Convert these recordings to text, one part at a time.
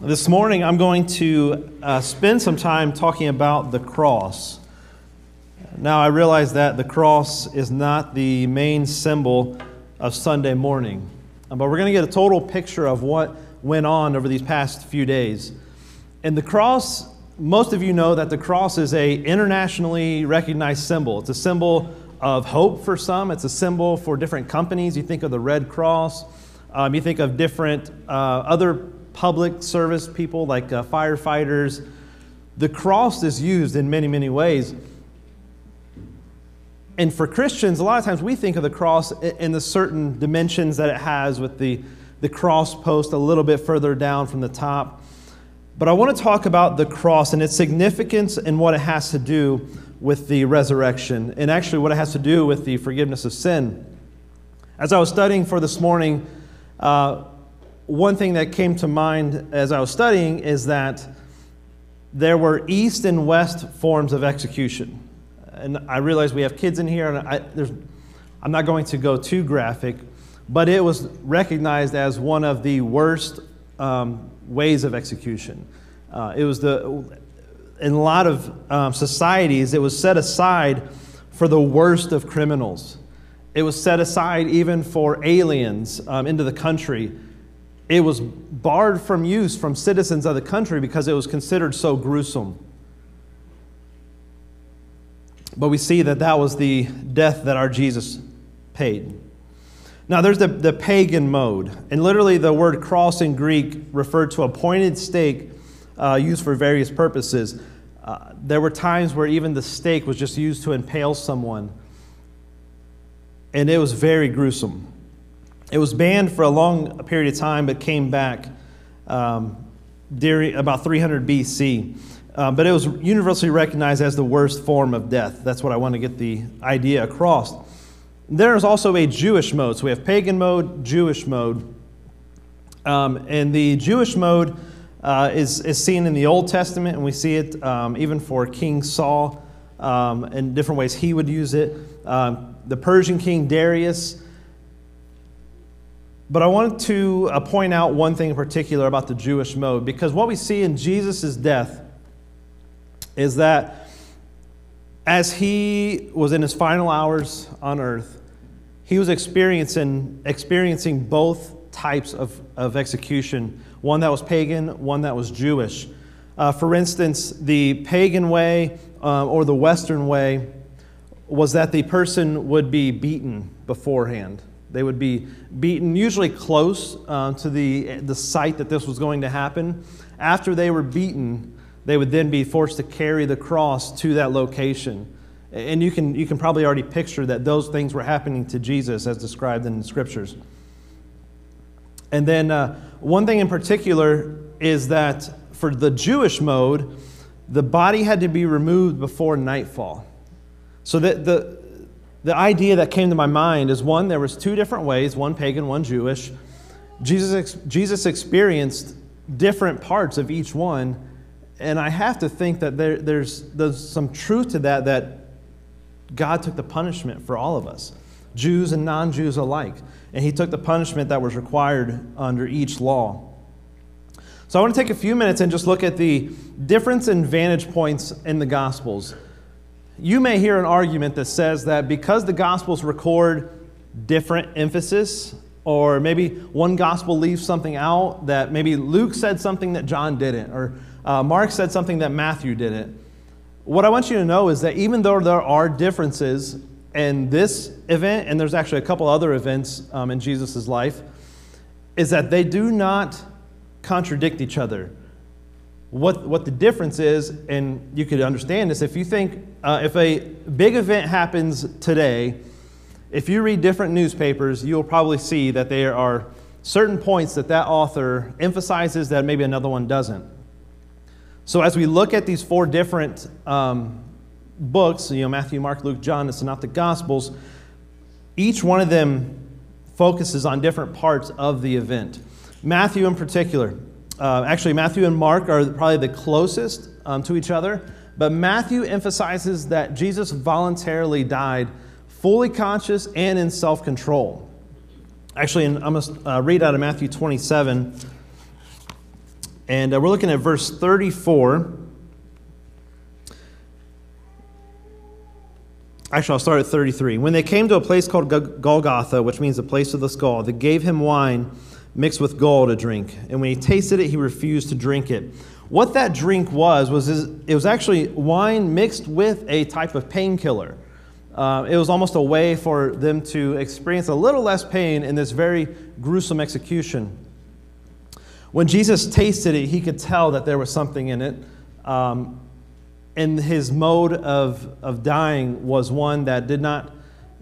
This morning, I'm going to uh, spend some time talking about the cross. Now, I realize that the cross is not the main symbol of Sunday morning, but we're going to get a total picture of what went on over these past few days. And the cross, most of you know that the cross is a internationally recognized symbol. It's a symbol of hope for some. It's a symbol for different companies. You think of the Red Cross. Um, you think of different uh, other public service people like uh, firefighters. The cross is used in many, many ways. And for Christians, a lot of times we think of the cross in the certain dimensions that it has with the, the cross post a little bit further down from the top. But I want to talk about the cross and its significance and what it has to do with the resurrection, and actually what it has to do with the forgiveness of sin. As I was studying for this morning, uh, one thing that came to mind as I was studying is that there were east and west forms of execution. And I realize we have kids in here, and I, I'm not going to go too graphic, but it was recognized as one of the worst um, ways of execution. Uh, it was the, in a lot of um, societies, it was set aside for the worst of criminals. It was set aside even for aliens um, into the country it was barred from use from citizens of the country because it was considered so gruesome. But we see that that was the death that our Jesus paid. Now, there's the, the pagan mode. And literally, the word cross in Greek referred to a pointed stake uh, used for various purposes. Uh, there were times where even the stake was just used to impale someone. And it was very gruesome. It was banned for a long period of time, but came back um, during about 300 BC. Uh, but it was universally recognized as the worst form of death. That's what I want to get the idea across. There is also a Jewish mode. So we have pagan mode, Jewish mode. Um, and the Jewish mode uh, is, is seen in the Old Testament, and we see it um, even for King Saul um, in different ways he would use it. Um, the Persian king Darius but I want to uh, point out one thing in particular about the Jewish mode, because what we see in Jesus' death is that as he was in his final hours on earth, he was experiencing, experiencing both types of, of execution one that was pagan, one that was Jewish. Uh, for instance, the pagan way uh, or the Western way was that the person would be beaten beforehand. They would be beaten, usually close uh, to the, the site that this was going to happen. After they were beaten, they would then be forced to carry the cross to that location. And you can, you can probably already picture that those things were happening to Jesus as described in the scriptures. And then, uh, one thing in particular is that for the Jewish mode, the body had to be removed before nightfall. So that the, the idea that came to my mind is one, there was two different ways, one pagan, one Jewish. Jesus, Jesus experienced different parts of each one, and I have to think that there, there's, there's some truth to that, that God took the punishment for all of us, Jews and non Jews alike. And he took the punishment that was required under each law. So I want to take a few minutes and just look at the difference in vantage points in the Gospels you may hear an argument that says that because the Gospels record different emphasis, or maybe one Gospel leaves something out, that maybe Luke said something that John didn't, or uh, Mark said something that Matthew didn't. What I want you to know is that even though there are differences in this event, and there's actually a couple other events um, in Jesus' life, is that they do not contradict each other. What, what the difference is, and you could understand this, if you think uh, if a big event happens today, if you read different newspapers, you'll probably see that there are certain points that that author emphasizes that maybe another one doesn't. So as we look at these four different um, books, you know, Matthew, Mark, Luke, John, the Synoptic Gospels, each one of them focuses on different parts of the event. Matthew, in particular, uh, actually, Matthew and Mark are probably the closest um, to each other. But Matthew emphasizes that Jesus voluntarily died fully conscious and in self control. Actually, I'm going to uh, read out of Matthew 27. And uh, we're looking at verse 34. Actually, I'll start at 33. When they came to a place called Golgotha, which means the place of the skull, they gave him wine mixed with gall to drink. And when he tasted it, he refused to drink it. What that drink was, was it was actually wine mixed with a type of painkiller. Uh, it was almost a way for them to experience a little less pain in this very gruesome execution. When Jesus tasted it, he could tell that there was something in it. Um, and his mode of, of dying was one that did not,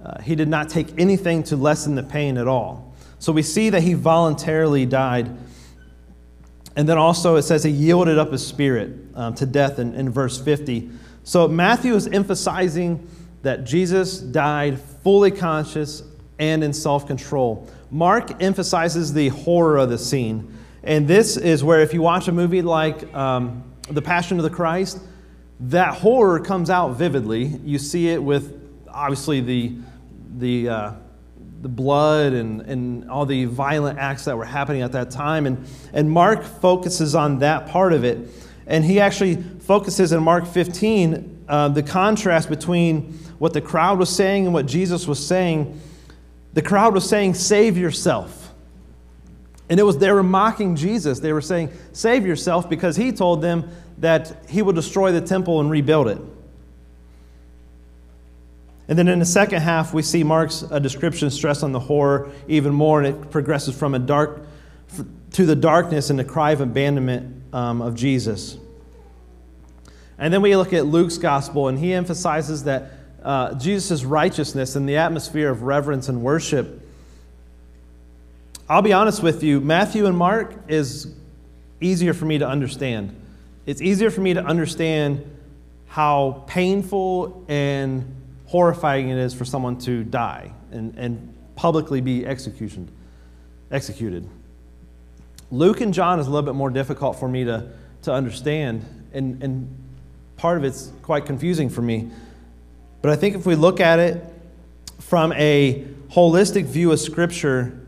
uh, he did not take anything to lessen the pain at all. So we see that he voluntarily died. And then also it says he yielded up his spirit um, to death in, in verse 50. So Matthew is emphasizing that Jesus died fully conscious and in self control. Mark emphasizes the horror of the scene. And this is where, if you watch a movie like um, The Passion of the Christ, that horror comes out vividly. You see it with obviously the, the, uh, the blood and, and all the violent acts that were happening at that time. And, and Mark focuses on that part of it. And he actually focuses in Mark 15 uh, the contrast between what the crowd was saying and what Jesus was saying. The crowd was saying, Save yourself. And it was they were mocking Jesus. They were saying, Save yourself, because he told them that he would destroy the temple and rebuild it. And then in the second half, we see Mark's uh, description stress on the horror even more, and it progresses from a dark to the darkness and the cry of abandonment um, of Jesus. And then we look at Luke's gospel, and he emphasizes that uh, Jesus' righteousness and the atmosphere of reverence and worship I'll be honest with you, Matthew and Mark is easier for me to understand. It's easier for me to understand how painful and horrifying it is for someone to die and, and publicly be executed. Luke and John is a little bit more difficult for me to, to understand, and, and part of it's quite confusing for me. But I think if we look at it from a holistic view of Scripture,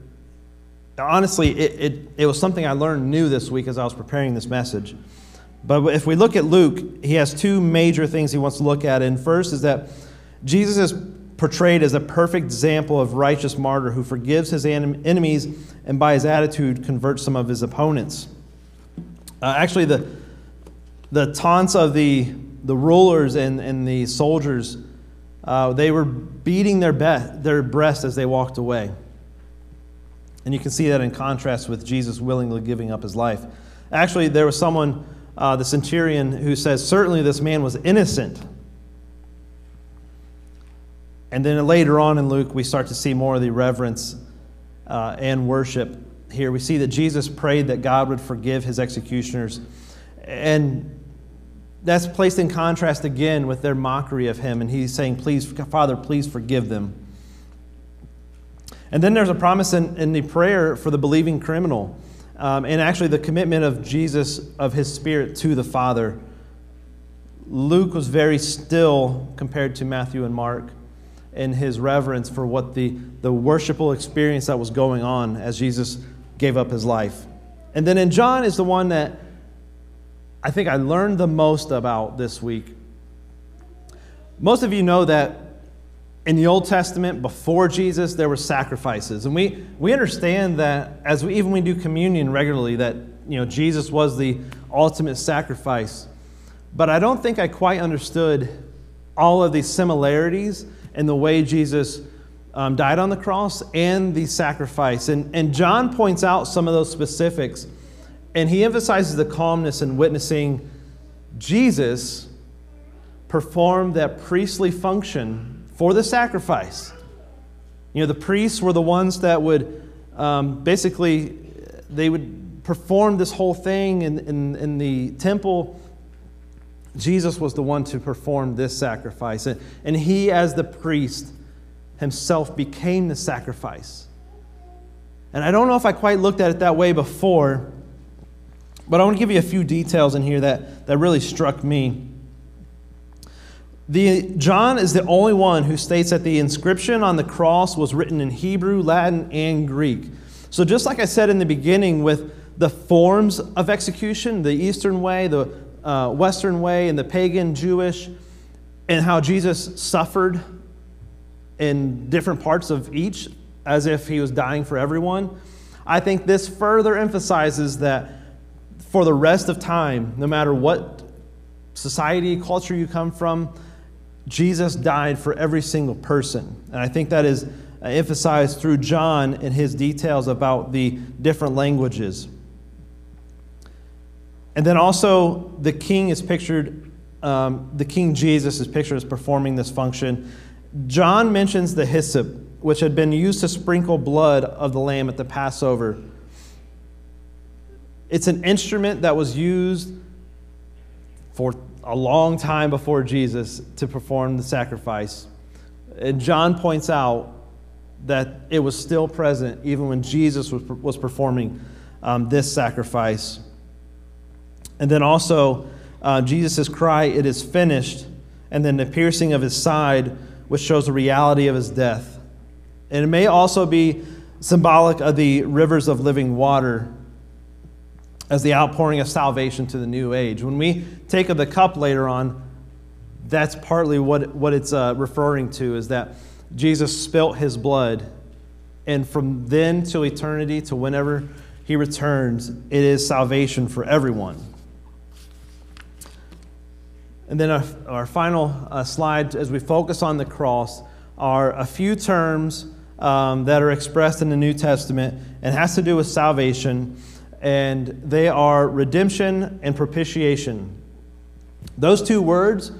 honestly, it, it, it was something I learned new this week as I was preparing this message. But if we look at Luke, he has two major things he wants to look at. And first is that Jesus is portrayed as a perfect example of righteous martyr who forgives his enemies and by his attitude converts some of his opponents. Uh, actually, the, the taunts of the, the rulers and, and the soldiers, uh, they were beating their, be- their breast as they walked away. And you can see that in contrast with Jesus willingly giving up his life. Actually, there was someone, uh, the centurion, who says, Certainly this man was innocent. And then later on in Luke, we start to see more of the reverence uh, and worship here. We see that Jesus prayed that God would forgive his executioners. And that's placed in contrast again with their mockery of him. And he's saying, Please, Father, please forgive them. And then there's a promise in, in the prayer for the believing criminal, um, and actually the commitment of Jesus, of his spirit to the Father. Luke was very still compared to Matthew and Mark in his reverence for what the, the worshipful experience that was going on as Jesus gave up his life. And then in John is the one that I think I learned the most about this week. Most of you know that in the Old Testament, before Jesus, there were sacrifices. And we, we understand that as we even we do communion regularly, that you know, Jesus was the ultimate sacrifice. But I don't think I quite understood all of the similarities in the way Jesus um, died on the cross and the sacrifice. And, and John points out some of those specifics, and he emphasizes the calmness in witnessing Jesus perform that priestly function for the sacrifice. You know, the priests were the ones that would um, basically, they would perform this whole thing in, in, in the temple. Jesus was the one to perform this sacrifice. And, and he, as the priest, himself became the sacrifice. And I don't know if I quite looked at it that way before, but I want to give you a few details in here that, that really struck me. The, John is the only one who states that the inscription on the cross was written in Hebrew, Latin, and Greek. So, just like I said in the beginning with the forms of execution, the Eastern way, the uh, Western way, and the pagan Jewish, and how Jesus suffered in different parts of each as if he was dying for everyone. I think this further emphasizes that for the rest of time, no matter what society, culture you come from, Jesus died for every single person. And I think that is emphasized through John in his details about the different languages. And then also, the king is pictured, um, the king Jesus is pictured as performing this function. John mentions the hyssop, which had been used to sprinkle blood of the lamb at the Passover. It's an instrument that was used for a long time before Jesus to perform the sacrifice. And John points out that it was still present even when Jesus was, was performing um, this sacrifice. And then also, uh, Jesus' cry, It is finished, and then the piercing of his side, which shows the reality of his death. And it may also be symbolic of the rivers of living water as the outpouring of salvation to the new age. When we take of the cup later on, that's partly what, what it's uh, referring to is that Jesus spilt his blood. And from then till eternity, to whenever he returns, it is salvation for everyone. And then our, our final uh, slide, as we focus on the cross, are a few terms um, that are expressed in the New Testament and has to do with salvation, and they are redemption and propitiation. Those two words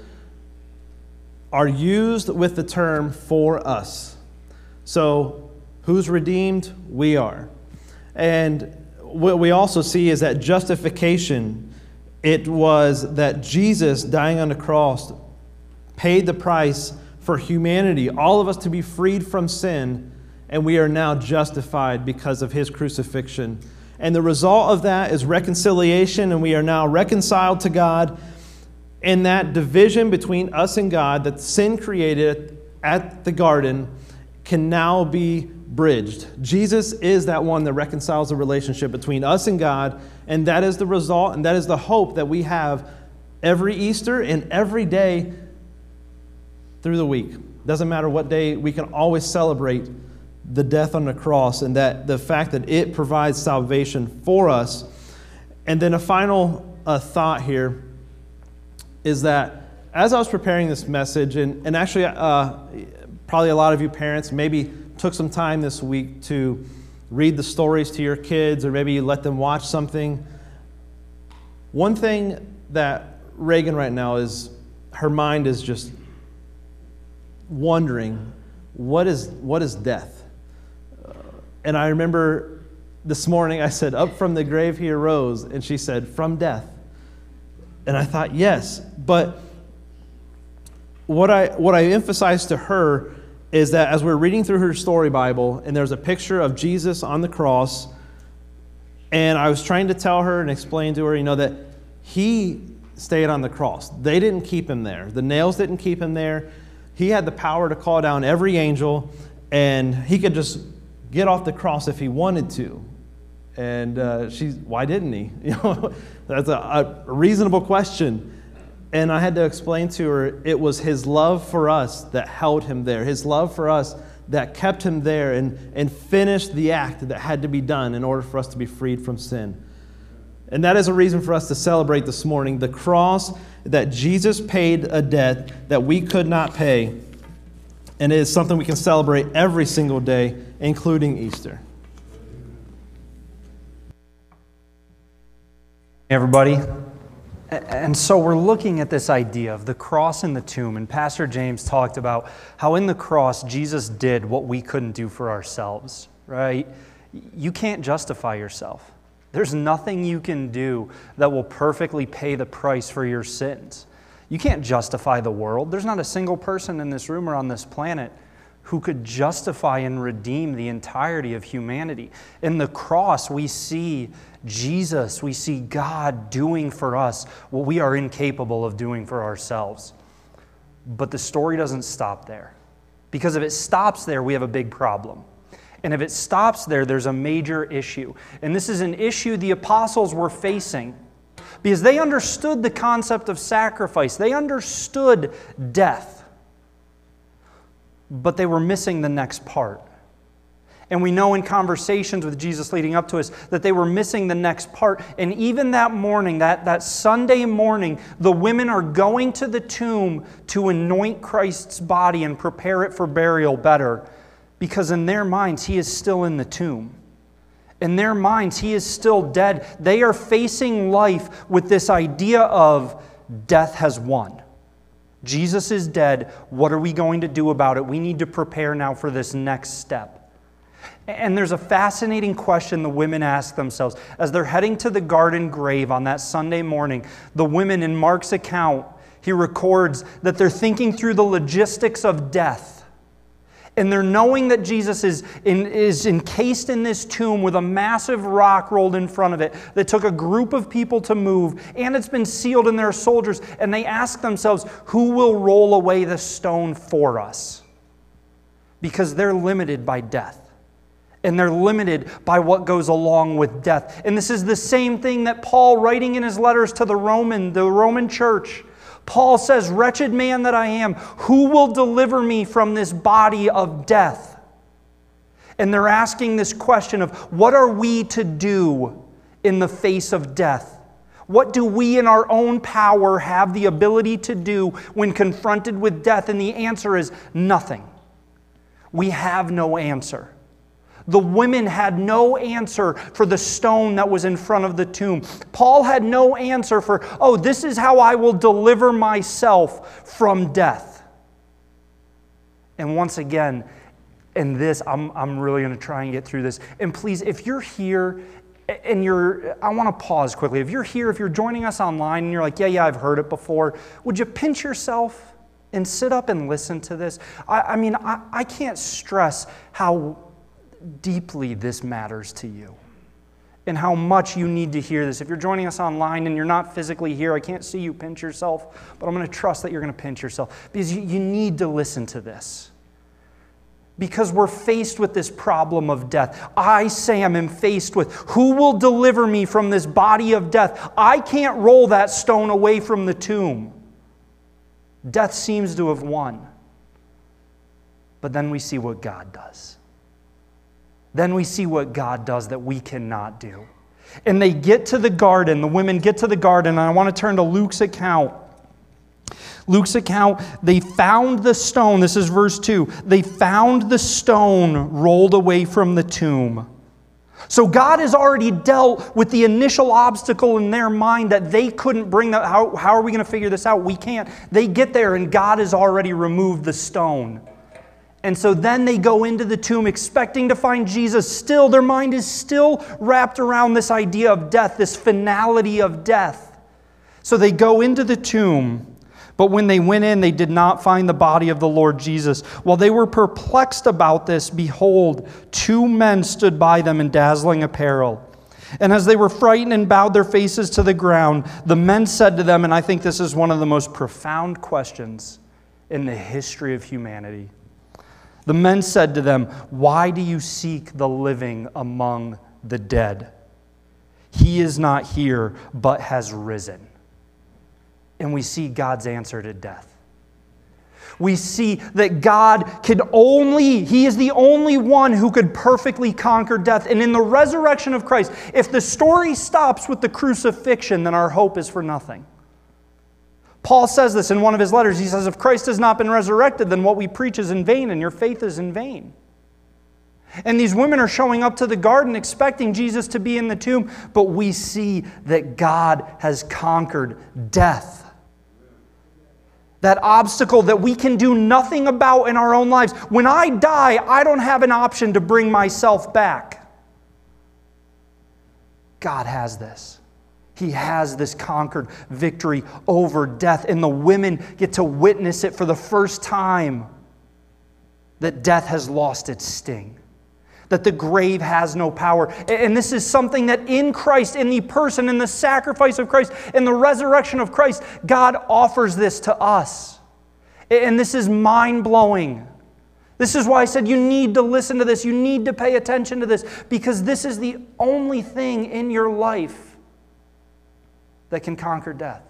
are used with the term for us. So, who's redeemed? We are. And what we also see is that justification it was that Jesus dying on the cross paid the price for humanity, all of us to be freed from sin, and we are now justified because of his crucifixion. And the result of that is reconciliation, and we are now reconciled to God. And that division between us and God that sin created at the garden can now be bridged. Jesus is that one that reconciles the relationship between us and God, and that is the result, and that is the hope that we have every Easter and every day through the week. Doesn't matter what day, we can always celebrate the death on the cross and that the fact that it provides salvation for us. And then a final uh, thought here is that as I was preparing this message, and, and actually, uh, probably a lot of you parents, maybe took some time this week to read the stories to your kids, or maybe you let them watch something. One thing that Reagan right now is, her mind is just wondering what is, what is death? Uh, and I remember this morning I said, Up from the grave he arose. And she said, From death. And I thought, Yes. But what I, what I emphasized to her is that as we're reading through her story Bible, and there's a picture of Jesus on the cross, and I was trying to tell her and explain to her, you know, that he stayed on the cross. They didn't keep him there, the nails didn't keep him there. He had the power to call down every angel, and he could just get off the cross if he wanted to. And uh, she's, why didn't he? You know, that's a, a reasonable question. And I had to explain to her it was his love for us that held him there, his love for us that kept him there and, and finished the act that had to be done in order for us to be freed from sin. And that is a reason for us to celebrate this morning the cross that Jesus paid a debt that we could not pay. And it is something we can celebrate every single day, including Easter. Everybody, and so we're looking at this idea of the cross and the tomb, and Pastor James talked about how in the cross Jesus did what we couldn't do for ourselves, right? You can't justify yourself. There's nothing you can do that will perfectly pay the price for your sins. You can't justify the world. There's not a single person in this room or on this planet who could justify and redeem the entirety of humanity. In the cross, we see Jesus, we see God doing for us what we are incapable of doing for ourselves. But the story doesn't stop there. Because if it stops there, we have a big problem. And if it stops there, there's a major issue. And this is an issue the apostles were facing because they understood the concept of sacrifice, they understood death, but they were missing the next part. And we know in conversations with Jesus leading up to us that they were missing the next part. And even that morning, that, that Sunday morning, the women are going to the tomb to anoint Christ's body and prepare it for burial better because in their minds, he is still in the tomb. In their minds, he is still dead. They are facing life with this idea of death has won. Jesus is dead. What are we going to do about it? We need to prepare now for this next step. And there's a fascinating question the women ask themselves as they're heading to the garden grave on that Sunday morning. The women in Mark's account, he records that they're thinking through the logistics of death. And they're knowing that Jesus is, in, is encased in this tomb with a massive rock rolled in front of it that took a group of people to move, and it's been sealed in their soldiers. And they ask themselves, who will roll away the stone for us? Because they're limited by death and they're limited by what goes along with death. And this is the same thing that Paul, writing in his letters to the Roman, the Roman church, Paul says, Wretched man that I am, who will deliver me from this body of death? And they're asking this question of what are we to do in the face of death? What do we in our own power have the ability to do when confronted with death? And the answer is nothing. We have no answer. The women had no answer for the stone that was in front of the tomb. Paul had no answer for, oh, this is how I will deliver myself from death. And once again, in this, I'm, I'm really going to try and get through this. And please, if you're here and you're, I want to pause quickly. If you're here, if you're joining us online and you're like, yeah, yeah, I've heard it before, would you pinch yourself and sit up and listen to this? I, I mean, I, I can't stress how deeply this matters to you and how much you need to hear this. If you're joining us online and you're not physically here, I can't see you pinch yourself, but I'm going to trust that you're going to pinch yourself because you, you need to listen to this. Because we're faced with this problem of death. I, Sam, am faced with who will deliver me from this body of death? I can't roll that stone away from the tomb. Death seems to have won. But then we see what God does then we see what God does that we cannot do. And they get to the garden, the women get to the garden, and I want to turn to Luke's account. Luke's account, they found the stone. This is verse 2. They found the stone rolled away from the tomb. So God has already dealt with the initial obstacle in their mind that they couldn't bring that. How, how are we going to figure this out? We can't. They get there, and God has already removed the stone. And so then they go into the tomb expecting to find Jesus. Still, their mind is still wrapped around this idea of death, this finality of death. So they go into the tomb. But when they went in, they did not find the body of the Lord Jesus. While they were perplexed about this, behold, two men stood by them in dazzling apparel. And as they were frightened and bowed their faces to the ground, the men said to them, and I think this is one of the most profound questions in the history of humanity. The men said to them, Why do you seek the living among the dead? He is not here, but has risen. And we see God's answer to death. We see that God could only, He is the only one who could perfectly conquer death. And in the resurrection of Christ, if the story stops with the crucifixion, then our hope is for nothing. Paul says this in one of his letters. He says, If Christ has not been resurrected, then what we preach is in vain and your faith is in vain. And these women are showing up to the garden expecting Jesus to be in the tomb, but we see that God has conquered death. That obstacle that we can do nothing about in our own lives. When I die, I don't have an option to bring myself back. God has this. He has this conquered victory over death, and the women get to witness it for the first time that death has lost its sting, that the grave has no power. And this is something that in Christ, in the person, in the sacrifice of Christ, in the resurrection of Christ, God offers this to us. And this is mind blowing. This is why I said you need to listen to this. You need to pay attention to this because this is the only thing in your life that can conquer death.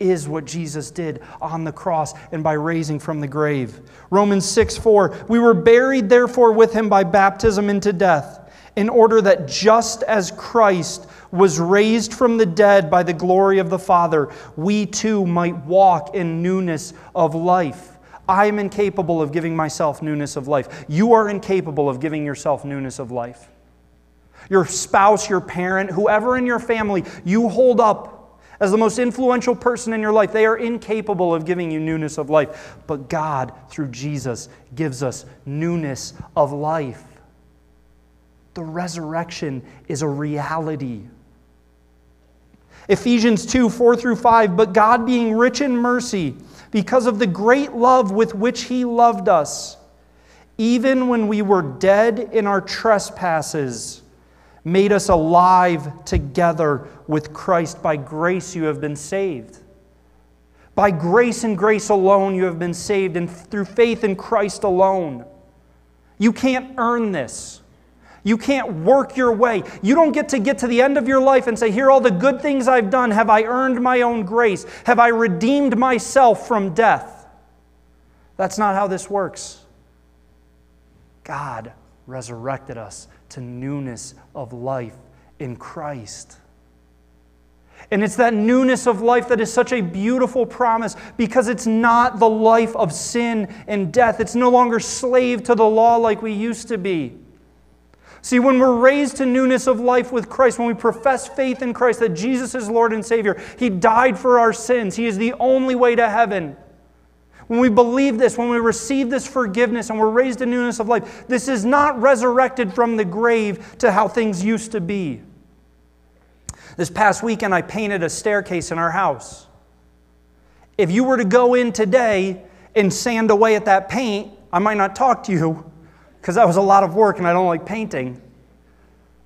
Is what Jesus did on the cross and by raising from the grave. Romans 6 4. We were buried, therefore, with him by baptism into death, in order that just as Christ was raised from the dead by the glory of the Father, we too might walk in newness of life. I am incapable of giving myself newness of life. You are incapable of giving yourself newness of life. Your spouse, your parent, whoever in your family you hold up as the most influential person in your life, they are incapable of giving you newness of life. But God, through Jesus, gives us newness of life. The resurrection is a reality. Ephesians 2 4 through 5. But God, being rich in mercy, because of the great love with which He loved us, even when we were dead in our trespasses, made us alive together with Christ. By grace you have been saved. By grace and grace alone you have been saved, and through faith in Christ alone. You can't earn this. You can't work your way. You don't get to get to the end of your life and say, Here are all the good things I've done. Have I earned my own grace? Have I redeemed myself from death? That's not how this works. God resurrected us to newness of life in Christ. And it's that newness of life that is such a beautiful promise because it's not the life of sin and death. It's no longer slave to the law like we used to be. See, when we're raised to newness of life with Christ, when we profess faith in Christ that Jesus is Lord and Savior, He died for our sins, He is the only way to heaven. When we believe this, when we receive this forgiveness and we're raised to newness of life, this is not resurrected from the grave to how things used to be. This past weekend, I painted a staircase in our house. If you were to go in today and sand away at that paint, I might not talk to you because that was a lot of work and I don't like painting.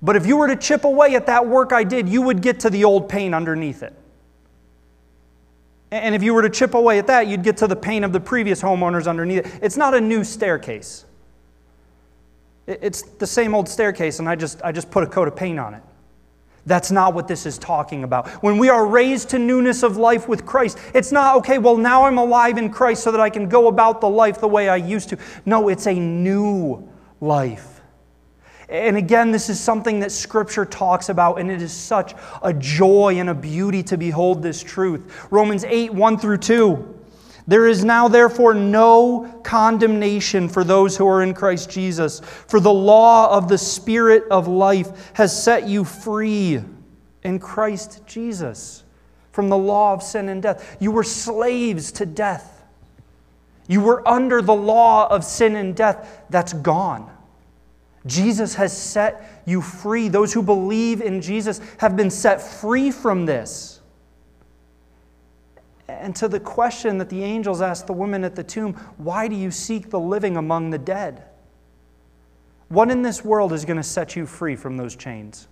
But if you were to chip away at that work I did, you would get to the old paint underneath it. And if you were to chip away at that, you'd get to the paint of the previous homeowners underneath it. It's not a new staircase. It's the same old staircase, and I just, I just put a coat of paint on it. That's not what this is talking about. When we are raised to newness of life with Christ, it's not, okay, well, now I'm alive in Christ so that I can go about the life the way I used to. No, it's a new life. And again, this is something that Scripture talks about, and it is such a joy and a beauty to behold this truth. Romans 8 1 through 2. There is now, therefore, no condemnation for those who are in Christ Jesus. For the law of the Spirit of life has set you free in Christ Jesus from the law of sin and death. You were slaves to death. You were under the law of sin and death. That's gone. Jesus has set you free. Those who believe in Jesus have been set free from this. And to the question that the angels asked the woman at the tomb why do you seek the living among the dead? What in this world is going to set you free from those chains?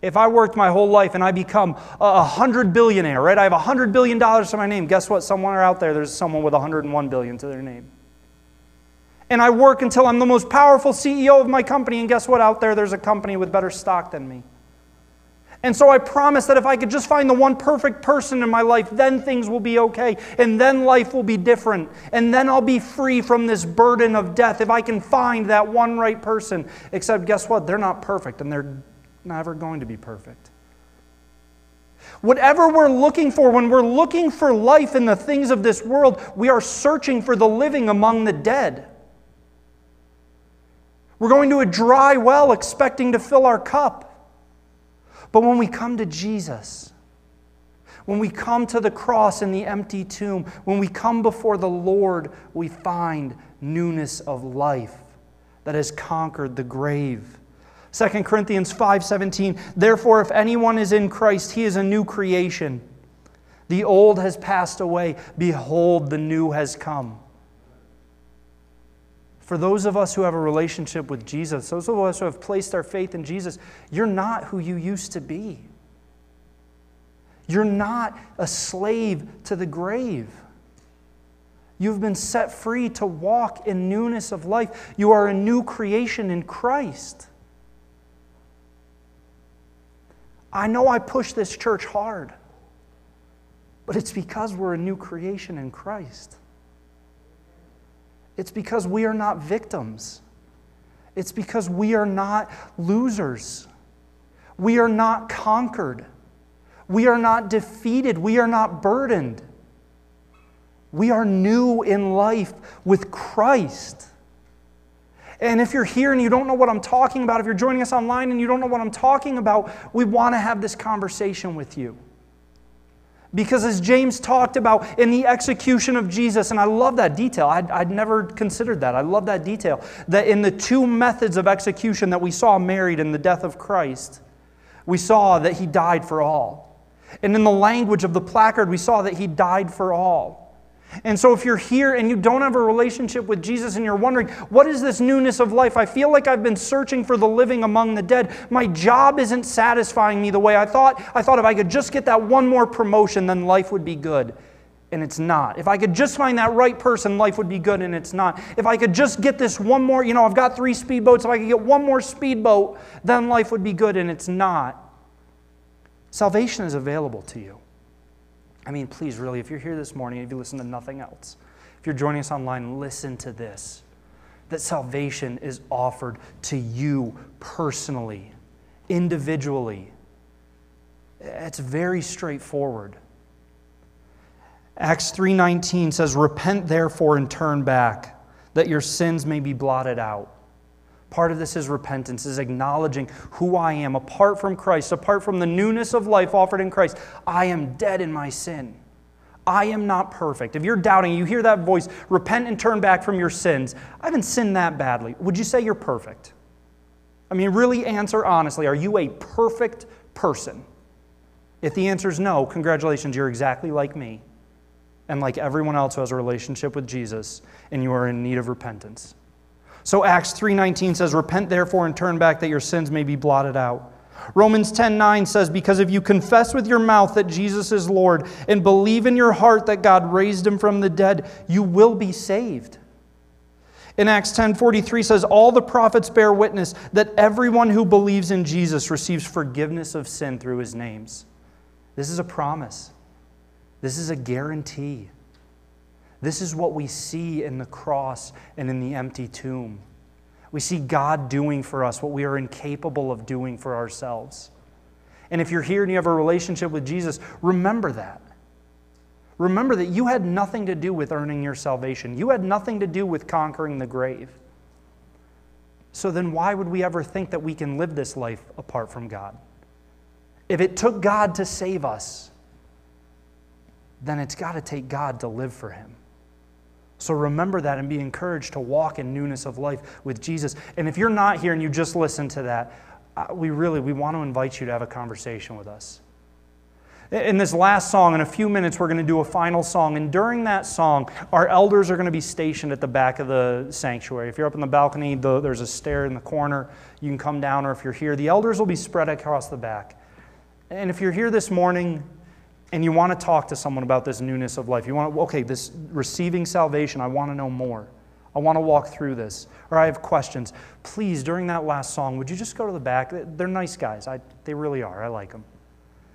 If I worked my whole life and I become a hundred billionaire, right? I have a hundred billion dollars to my name. Guess what? Somewhere out there, there's someone with 101 billion to their name. And I work until I'm the most powerful CEO of my company, and guess what? Out there, there's a company with better stock than me. And so I promise that if I could just find the one perfect person in my life, then things will be okay. And then life will be different. And then I'll be free from this burden of death if I can find that one right person. Except, guess what? They're not perfect, and they're never going to be perfect. Whatever we're looking for, when we're looking for life in the things of this world, we are searching for the living among the dead. We're going to a dry well expecting to fill our cup. But when we come to Jesus, when we come to the cross and the empty tomb, when we come before the Lord, we find newness of life that has conquered the grave. 2 Corinthians 5:17 Therefore if anyone is in Christ he is a new creation. The old has passed away behold the new has come. For those of us who have a relationship with Jesus, those of us who have placed our faith in Jesus, you're not who you used to be. You're not a slave to the grave. You've been set free to walk in newness of life. You are a new creation in Christ. I know I push this church hard, but it's because we're a new creation in Christ. It's because we are not victims. It's because we are not losers. We are not conquered. We are not defeated. We are not burdened. We are new in life with Christ. And if you're here and you don't know what I'm talking about, if you're joining us online and you don't know what I'm talking about, we want to have this conversation with you. Because as James talked about in the execution of Jesus, and I love that detail, I'd, I'd, never considered that. I love that detail. That in the two methods of execution that we saw married in the death of Christ, we saw that he died for all. And in the language of the placard, we saw that he died for all. And so, if you're here and you don't have a relationship with Jesus and you're wondering, what is this newness of life? I feel like I've been searching for the living among the dead. My job isn't satisfying me the way I thought. I thought if I could just get that one more promotion, then life would be good. And it's not. If I could just find that right person, life would be good, and it's not. If I could just get this one more, you know, I've got three speedboats. If I could get one more speedboat, then life would be good, and it's not. Salvation is available to you. I mean, please, really, if you're here this morning, if you listen to nothing else, if you're joining us online, listen to this that salvation is offered to you personally, individually. It's very straightforward. Acts 3:19 says repent therefore and turn back that your sins may be blotted out. Part of this is repentance, is acknowledging who I am apart from Christ, apart from the newness of life offered in Christ. I am dead in my sin. I am not perfect. If you're doubting, you hear that voice, repent and turn back from your sins. I haven't sinned that badly. Would you say you're perfect? I mean, really answer honestly. Are you a perfect person? If the answer is no, congratulations, you're exactly like me and like everyone else who has a relationship with Jesus, and you are in need of repentance. So Acts 3:19 says, "Repent therefore and turn back that your sins may be blotted out." Romans 10:9 says, "Because if you confess with your mouth that Jesus is Lord and believe in your heart that God raised him from the dead, you will be saved." In Acts 10:43 says, "All the prophets bear witness that everyone who believes in Jesus receives forgiveness of sin through his names." This is a promise. This is a guarantee. This is what we see in the cross and in the empty tomb. We see God doing for us what we are incapable of doing for ourselves. And if you're here and you have a relationship with Jesus, remember that. Remember that you had nothing to do with earning your salvation, you had nothing to do with conquering the grave. So then, why would we ever think that we can live this life apart from God? If it took God to save us, then it's got to take God to live for Him. So remember that and be encouraged to walk in newness of life with Jesus. And if you're not here and you just listen to that, uh, we really we want to invite you to have a conversation with us. In this last song, in a few minutes, we're going to do a final song. And during that song, our elders are going to be stationed at the back of the sanctuary. If you're up in the balcony, there's a stair in the corner. You can come down, or if you're here, the elders will be spread across the back. And if you're here this morning and you want to talk to someone about this newness of life, you want to, okay, this receiving salvation, I want to know more. I want to walk through this, or I have questions. Please, during that last song, would you just go to the back? They're nice guys. I, they really are. I like them.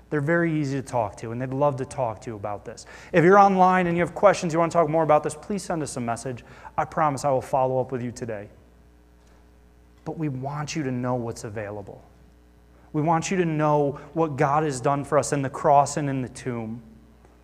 They're very easy to talk to, and they'd love to talk to you about this. If you're online and you have questions, you want to talk more about this, please send us a message. I promise I will follow up with you today. But we want you to know what's available. We want you to know what God has done for us in the cross and in the tomb.